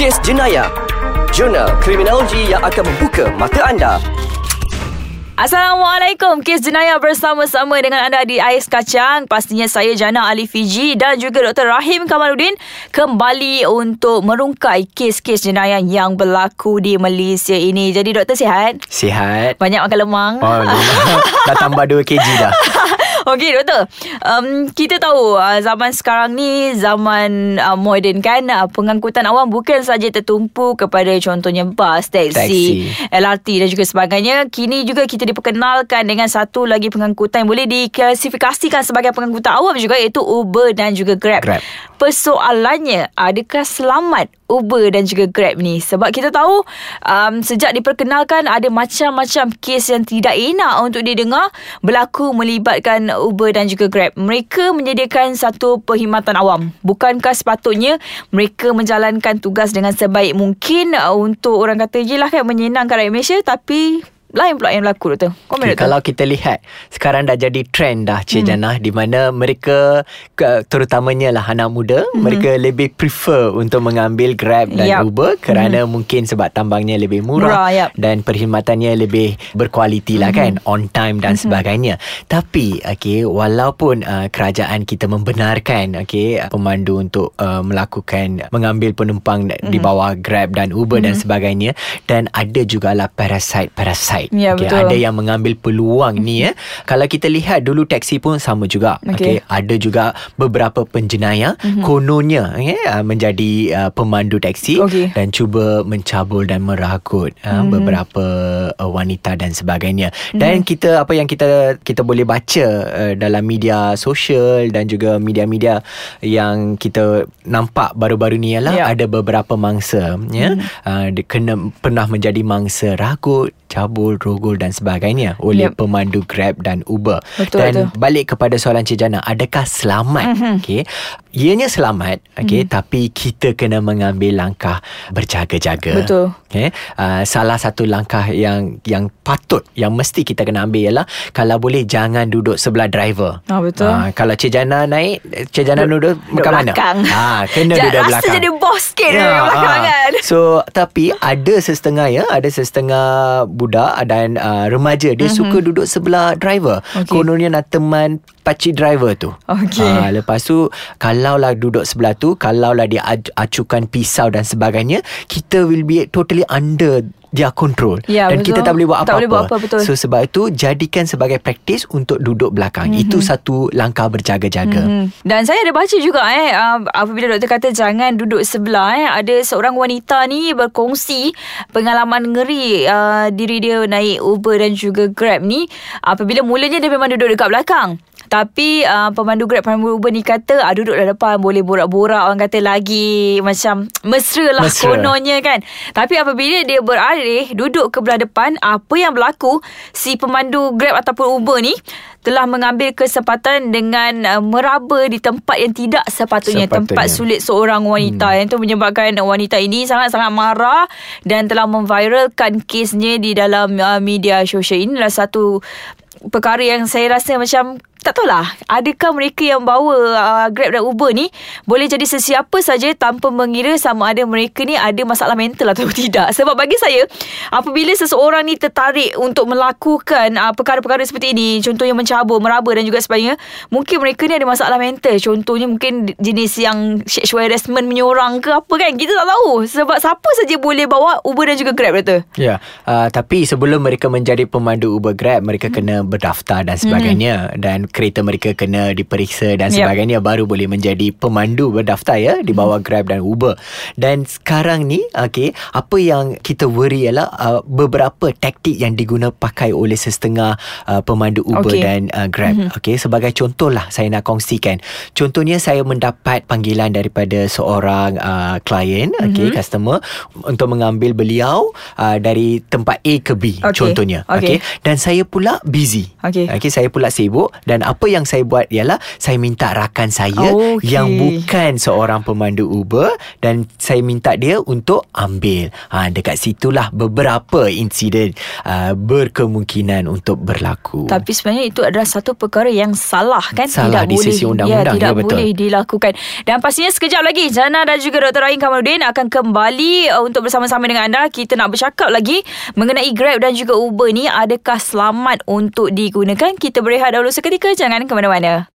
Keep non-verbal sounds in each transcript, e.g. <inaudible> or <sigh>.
Kes Jenayah Jurnal Kriminologi yang akan membuka mata anda Assalamualaikum Kes Jenayah bersama-sama dengan anda di Ais Kacang Pastinya saya Jana Ali Fiji Dan juga Dr. Rahim Kamaluddin Kembali untuk merungkai kes-kes jenayah yang berlaku di Malaysia ini Jadi doktor sihat? Sihat Banyak makan lemang? Oh, <laughs> dah tambah 2 kg dah Okey doktor, um, kita tahu uh, zaman sekarang ni zaman uh, moden kan uh, pengangkutan awam bukan saja tertumpu kepada contohnya bas, taksi, taksi, LRT dan juga sebagainya. Kini juga kita diperkenalkan dengan satu lagi pengangkutan yang boleh diklasifikasikan sebagai pengangkutan awam juga iaitu Uber dan juga Grab. Grab. Persoalannya, adakah selamat Uber dan juga Grab ni sebab kita tahu um, sejak diperkenalkan ada macam-macam kes yang tidak enak untuk didengar berlaku melibatkan Uber dan juga Grab. Mereka menyediakan satu perkhidmatan awam. Bukankah sepatutnya mereka menjalankan tugas dengan sebaik mungkin uh, untuk orang kata je lah kan menyenangkan rakyat Malaysia tapi lain pula yang berlaku doktor. Komen okay, doktor. Kalau kita lihat sekarang dah jadi trend dah Cik hmm. Janah di mana mereka terutamanya lah anak muda hmm. mereka lebih prefer untuk mengambil Grab dan yep. Uber kerana hmm. mungkin sebab tambangnya lebih murah, murah yep. dan perkhidmatannya lebih berkualiti lah kan hmm. on time dan hmm. sebagainya. Tapi okey walaupun uh, kerajaan kita membenarkan okey pemandu untuk uh, melakukan mengambil penumpang hmm. di bawah Grab dan Uber hmm. dan sebagainya dan ada jugalah parasite side. Ya, okay, betul. Ada yang mengambil peluang ni ya. Kalau kita lihat dulu taksi pun sama juga. Okay. okay. Ada juga beberapa penjenayah mm-hmm. kononnya ya, menjadi uh, pemandu taksi okay. dan cuba mencabul dan meragut uh, mm-hmm. beberapa uh, wanita dan sebagainya. Mm-hmm. Dan kita apa yang kita kita boleh baca uh, dalam media sosial dan juga media-media yang kita nampak baru-baru ni ialah yeah. ada beberapa mangsa ya mm-hmm. uh, kena pernah menjadi mangsa ragut cabul, rogol dan sebagainya oleh yep. pemandu Grab dan Uber. Betul, dan betul. balik kepada soalan Cik Jana, adakah selamat? Mm-hmm. Okay. Ianya selamat, okay, mm. tapi kita kena mengambil langkah berjaga-jaga. Betul. Okay. Uh, salah satu langkah yang yang patut, yang mesti kita kena ambil ialah kalau boleh jangan duduk sebelah driver. Oh, betul. Uh, kalau Cik Jana naik, Cik Jana duduk, duduk kat mana? Belakang. Ha, kena <laughs> duduk rasa belakang. Rasa jadi bos sikit ya, <laughs> belakang uh, kan. So, tapi ada sesetengah ya, ada sesetengah budak dan uh, remaja dia mm-hmm. suka duduk sebelah driver. Okay. Kononnya nak teman pakcik driver tu. Okay. Uh, lepas tu kalaulah duduk sebelah tu, kalaulah dia acukan pisau dan sebagainya, kita will be totally under dia control ya, dan betul. kita tak boleh buat apa-apa. Tak boleh buat apa betul. So sebab itu jadikan sebagai praktis untuk duduk belakang. Mm-hmm. Itu satu langkah berjaga-jaga. Mm-hmm. Dan saya ada baca juga eh uh, apabila doktor kata jangan duduk sebelah eh ada seorang wanita ni berkongsi pengalaman ngeri uh, diri dia naik Uber dan juga Grab ni apabila mulanya dia memang duduk dekat belakang. Tapi uh, pemandu Grab pemandu Uber ni kata ah, duduklah depan boleh borak-borak orang kata lagi macam mesra lah mesra. kononnya kan. Tapi apabila dia beralih duduk ke belah depan apa yang berlaku si pemandu Grab ataupun Uber ni telah mengambil kesempatan dengan uh, meraba di tempat yang tidak sepatutnya, sepatutnya. tempat sulit seorang wanita hmm. yang itu menyebabkan wanita ini sangat-sangat marah dan telah memviralkan kesnya di dalam uh, media sosial ini adalah satu perkara yang saya rasa macam tak tahulah adakah mereka yang bawa uh, Grab dan Uber ni? Boleh jadi sesiapa saja tanpa mengira sama ada mereka ni ada masalah mental atau <laughs> tidak. Sebab bagi saya apabila seseorang ni tertarik untuk melakukan uh, perkara-perkara seperti ini contohnya mencabur meraba dan juga sebagainya mungkin mereka ni ada masalah mental. Contohnya mungkin jenis yang sexual harassment menyorang ke apa kan? Kita tak tahu. Sebab siapa saja boleh bawa Uber dan juga Grab kata ya uh, tapi sebelum mereka menjadi pemandu Uber Grab mereka hmm. kena berdaftar dan sebagainya. Hmm. dan kereta mereka kena diperiksa dan sebagainya yep. baru boleh menjadi pemandu berdaftar ya di bawah hmm. Grab dan Uber. Dan sekarang ni okey, apa yang kita worry ialah uh, beberapa taktik yang diguna pakai oleh setengah uh, pemandu Uber okay. dan uh, Grab. Mm-hmm. Okey, sebagai contohlah saya nak kongsikan. Contohnya saya mendapat panggilan daripada seorang uh, klien, mm-hmm. okey, customer untuk mengambil beliau uh, dari tempat A ke B okay. contohnya. Okey. Okay. Dan saya pula busy. Okey. Okey, saya pula sibuk dan Dan apa yang saya buat ialah saya minta rakan saya okay. yang bukan seorang pemandu Uber dan saya minta dia untuk ambil. Ha dekat situlah beberapa insiden uh, berkemungkinan untuk berlaku. Tapi sebenarnya itu adalah satu perkara yang salah kan salah tidak di boleh sisi undang-undang ya, tidak ya, betul. boleh dilakukan. Dan pastinya sekejap lagi Jana dan juga Dr. Rahim Kamaluddin akan kembali uh, untuk bersama-sama dengan anda. Kita nak bercakap lagi mengenai Grab dan juga Uber ni adakah selamat untuk digunakan? Kita berehat dahulu seketika jangan ke mana-mana.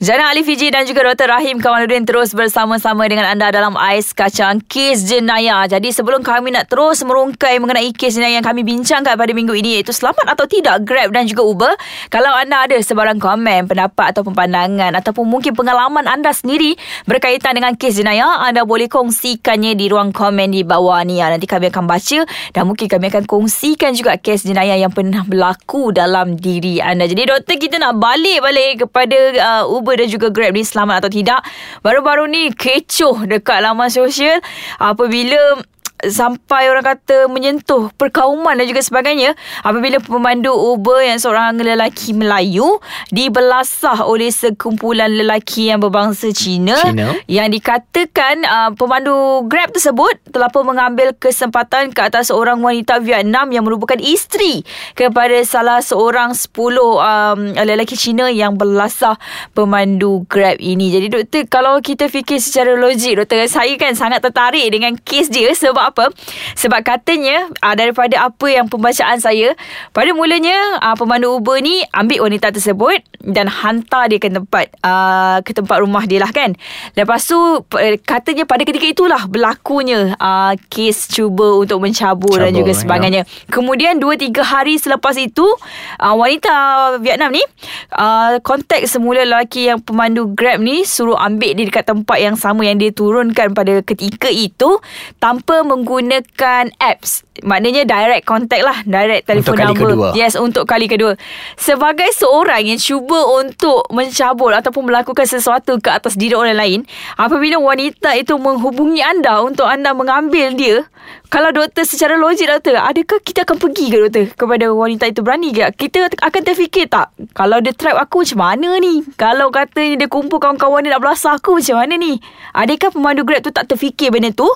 Jana Ali Fiji dan juga Dr. Rahim Kamaluddin terus bersama-sama dengan anda dalam Ais Kacang Kes Jenayah. Jadi sebelum kami nak terus merungkai mengenai kes jenayah yang kami bincangkan pada minggu ini iaitu selamat atau tidak Grab dan juga Uber. Kalau anda ada sebarang komen, pendapat ataupun pandangan ataupun mungkin pengalaman anda sendiri berkaitan dengan kes jenayah, anda boleh kongsikannya di ruang komen di bawah ni. Nanti kami akan baca dan mungkin kami akan kongsikan juga kes jenayah yang pernah berlaku dalam diri anda. Jadi doktor kita nak balik-balik kepada uh, Uber Uber dan juga Grab ni selamat atau tidak. Baru-baru ni kecoh dekat laman sosial apabila sampai orang kata menyentuh perkauman dan juga sebagainya apabila pemandu Uber yang seorang lelaki Melayu dibelasah oleh sekumpulan lelaki yang berbangsa Cina, Cina. yang dikatakan uh, pemandu Grab tersebut telah pun mengambil kesempatan ke atas seorang wanita Vietnam yang merupakan isteri kepada salah seorang 10 um, lelaki Cina yang belasah pemandu Grab ini. Jadi doktor kalau kita fikir secara logik doktor saya kan sangat tertarik dengan kes dia sebab apa? Sebab katanya uh, daripada apa yang pembacaan saya, pada mulanya uh, pemandu Uber ni ambil wanita tersebut dan hantar dia ke tempat uh, ke tempat rumah dia lah kan. Lepas tu katanya pada ketika itulah berlakunya uh, kes cuba untuk mencabur Cabur, dan juga sebagainya. Ya. Kemudian 2 3 hari selepas itu uh, wanita Vietnam ni uh, kontak semula lelaki yang pemandu Grab ni suruh ambil dia dekat tempat yang sama yang dia turunkan pada ketika itu tanpa meng menggunakan apps. Maknanya direct contact lah Direct telefon number. Untuk kali kedua. Yes untuk kali kedua. Sebagai seorang yang cuba untuk Mencabul Ataupun melakukan sesuatu Ke atas diri orang lain Apabila wanita itu menghubungi anda Untuk anda mengambil dia Kalau doktor secara logik doktor Adakah kita akan pergi ke doktor Kepada wanita itu berani ke? Kita akan terfikir tak Kalau dia trap aku macam mana ni? Kalau katanya dia kumpul kawan-kawan dia Nak belasah aku macam mana ni? Adakah pemandu grab tu tak terfikir benda tu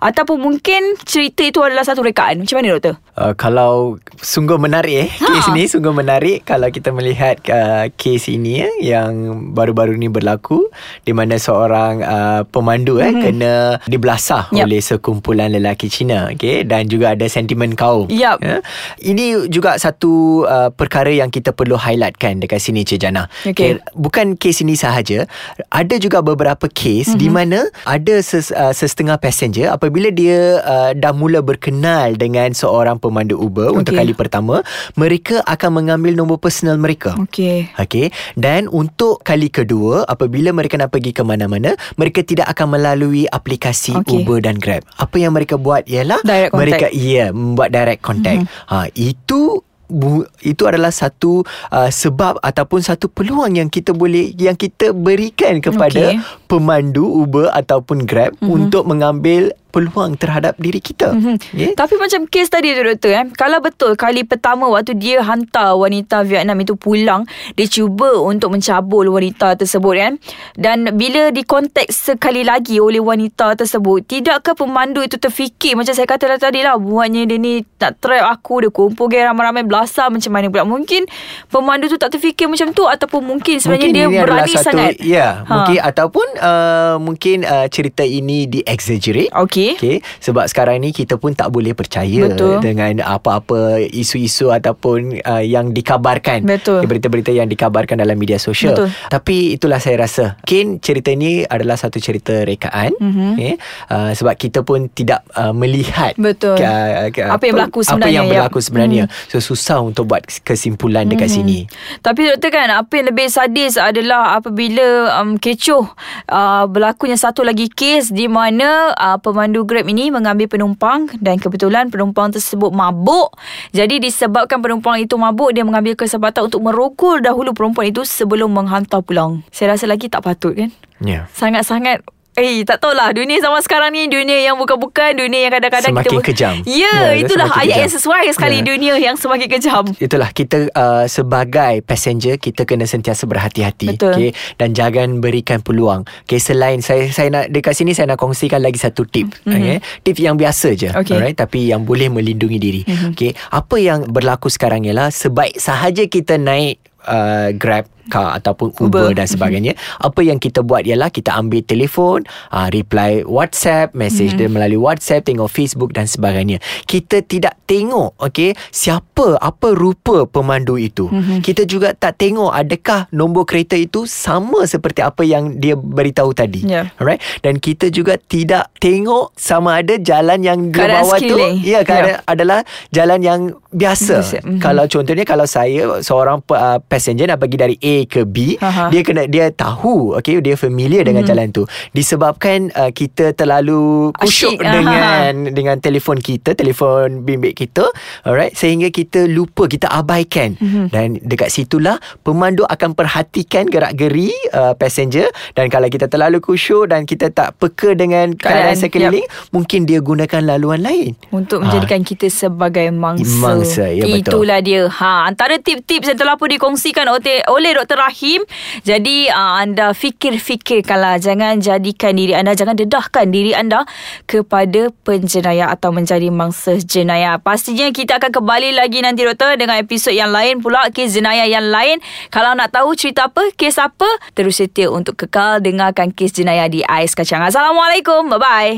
Ataupun mungkin cerita itu adalah satu rekaan. Macam mana doktor? Uh, kalau sungguh menarik eh. Ha. Kes ni sungguh menarik. Kalau kita melihat uh, kes ini eh, yang baru-baru ni berlaku. Di mana seorang uh, pemandu eh, mm-hmm. kena dibelasah yep. oleh sekumpulan lelaki Cina. Okay? Dan juga ada sentimen kaum. Yep. Ya? Ini juga satu uh, perkara yang kita perlu highlightkan dekat sini Cik Jana. Okay. Okay? Bukan kes ini sahaja. Ada juga beberapa kes mm-hmm. di mana ada ses, uh, sesetengah passenger apabila dia uh, dah mula berkenal dengan seorang pemandu Uber okay. untuk kali pertama, mereka akan mengambil nombor personal mereka. Okey. Okey. Dan untuk kali kedua, apabila mereka nak pergi ke mana-mana, mereka tidak akan melalui aplikasi okay. Uber dan Grab. Apa yang mereka buat ialah direct mereka iya yeah, membuat direct contact. Mm-hmm. Ha itu Bu, itu adalah satu uh, sebab ataupun satu peluang yang kita boleh yang kita berikan kepada okay. pemandu Uber ataupun Grab mm-hmm. untuk mengambil peluang terhadap diri kita. Mm-hmm. Yeah? Tapi macam kes tadi tu doktor eh, kalau betul kali pertama waktu dia hantar wanita Vietnam itu pulang, dia cuba untuk mencabul wanita tersebut kan. Dan bila dikontak sekali lagi oleh wanita tersebut, tidakkah pemandu itu terfikir macam saya kata tadi lah, buatnya dia ni tak trap aku, dia kumpul gaya ramai-ramai belasah macam mana pula. Mungkin pemandu tu tak terfikir macam tu ataupun mungkin sebenarnya mungkin dia berani satu, sangat. Ya, ha. mungkin ataupun uh, mungkin uh, cerita ini di exaggerate. Okay. Okay. Sebab sekarang ni kita pun tak boleh percaya Betul. dengan apa-apa isu-isu ataupun uh, yang dikabarkan. Betul. Berita-berita yang dikabarkan dalam media sosial. Betul. Tapi itulah saya rasa. Mungkin cerita ni adalah satu cerita rekaan. Mm-hmm. Okay. Uh, sebab kita pun tidak uh, melihat. Betul. Ke, ke, apa yang berlaku sebenarnya. Apa yang berlaku sebenarnya. Mm. So susah untuk buat kesimpulan dekat mm-hmm. sini. Tapi doktor kan apa yang lebih sadis adalah apabila um, kecoh uh, berlakunya satu lagi kes di mana uh, pemandu pemandu Grab ini mengambil penumpang dan kebetulan penumpang tersebut mabuk. Jadi disebabkan penumpang itu mabuk, dia mengambil kesempatan untuk merokok dahulu perempuan itu sebelum menghantar pulang. Saya rasa lagi tak patut kan? Ya. Yeah. Sangat-sangat Eh tak tahulah Dunia zaman sekarang ni Dunia yang bukan-bukan Dunia yang kadang-kadang Semakin kita, kejam Ya, ya itulah ayat kejam. yang sesuai sekali ya. Dunia yang semakin kejam Itulah kita uh, sebagai passenger kita kena sentiasa berhati-hati Betul. okay? dan jangan berikan peluang. Okay, selain saya saya nak dekat sini saya nak kongsikan lagi satu tip. Mm-hmm. Okay? Tip yang biasa je. Okay. Alright, tapi yang boleh melindungi diri. Mm-hmm. Okay, apa yang berlaku sekarang ialah sebaik sahaja kita naik uh, Grab car ataupun Uber, Uber. dan <laughs> sebagainya mm-hmm. apa yang kita buat ialah kita ambil telefon uh, reply WhatsApp message mm-hmm. dia melalui WhatsApp tengok Facebook dan sebagainya kita tidak tengok okey siapa apa rupa pemandu itu mm-hmm. kita juga tak tengok adakah nombor kereta itu sama seperti apa yang dia beritahu tadi Yeah. alright dan kita juga tidak tengok sama ada jalan yang dia bawa tu ya keadaan adalah jalan yang biasa Biasa, mhm. kalau contohnya kalau saya seorang uh, passenger nak pergi dari A ke B Aha. dia kena dia tahu okey dia familiar dengan Mhm. jalan tu disebabkan uh, kita terlalu kusyuk Asyik, aha. dengan dengan telefon kita telefon bimbit kita alright sehingga kita lupa kita abaikan Mhm. dan dekat situlah pemandu akan perhatikan gerak-geri uh, passenger dan kalau kita terlalu kusyuk dan kita tak peka dengan keadaan Keadaan, sekeliling mungkin dia gunakan laluan lain Untuk menjadikan kita sebagai mangsa Mangsa, ya betul. Itulah dia. Ha, Antara tips-tips yang telah pun dikongsikan oleh, oleh Dr. Rahim Jadi uh, anda fikir-fikirkanlah. Jangan jadikan diri anda Jangan dedahkan diri anda Kepada penjenayah Atau menjadi mangsa jenayah. Pastinya kita akan kembali lagi nanti Doktor Dengan episod yang lain pula Kes jenayah yang lain. Kalau nak tahu cerita apa Kes apa Terus setia untuk kekal Dengarkan kes jenayah di Ais Kacang. Assalamualaikum. Bye-bye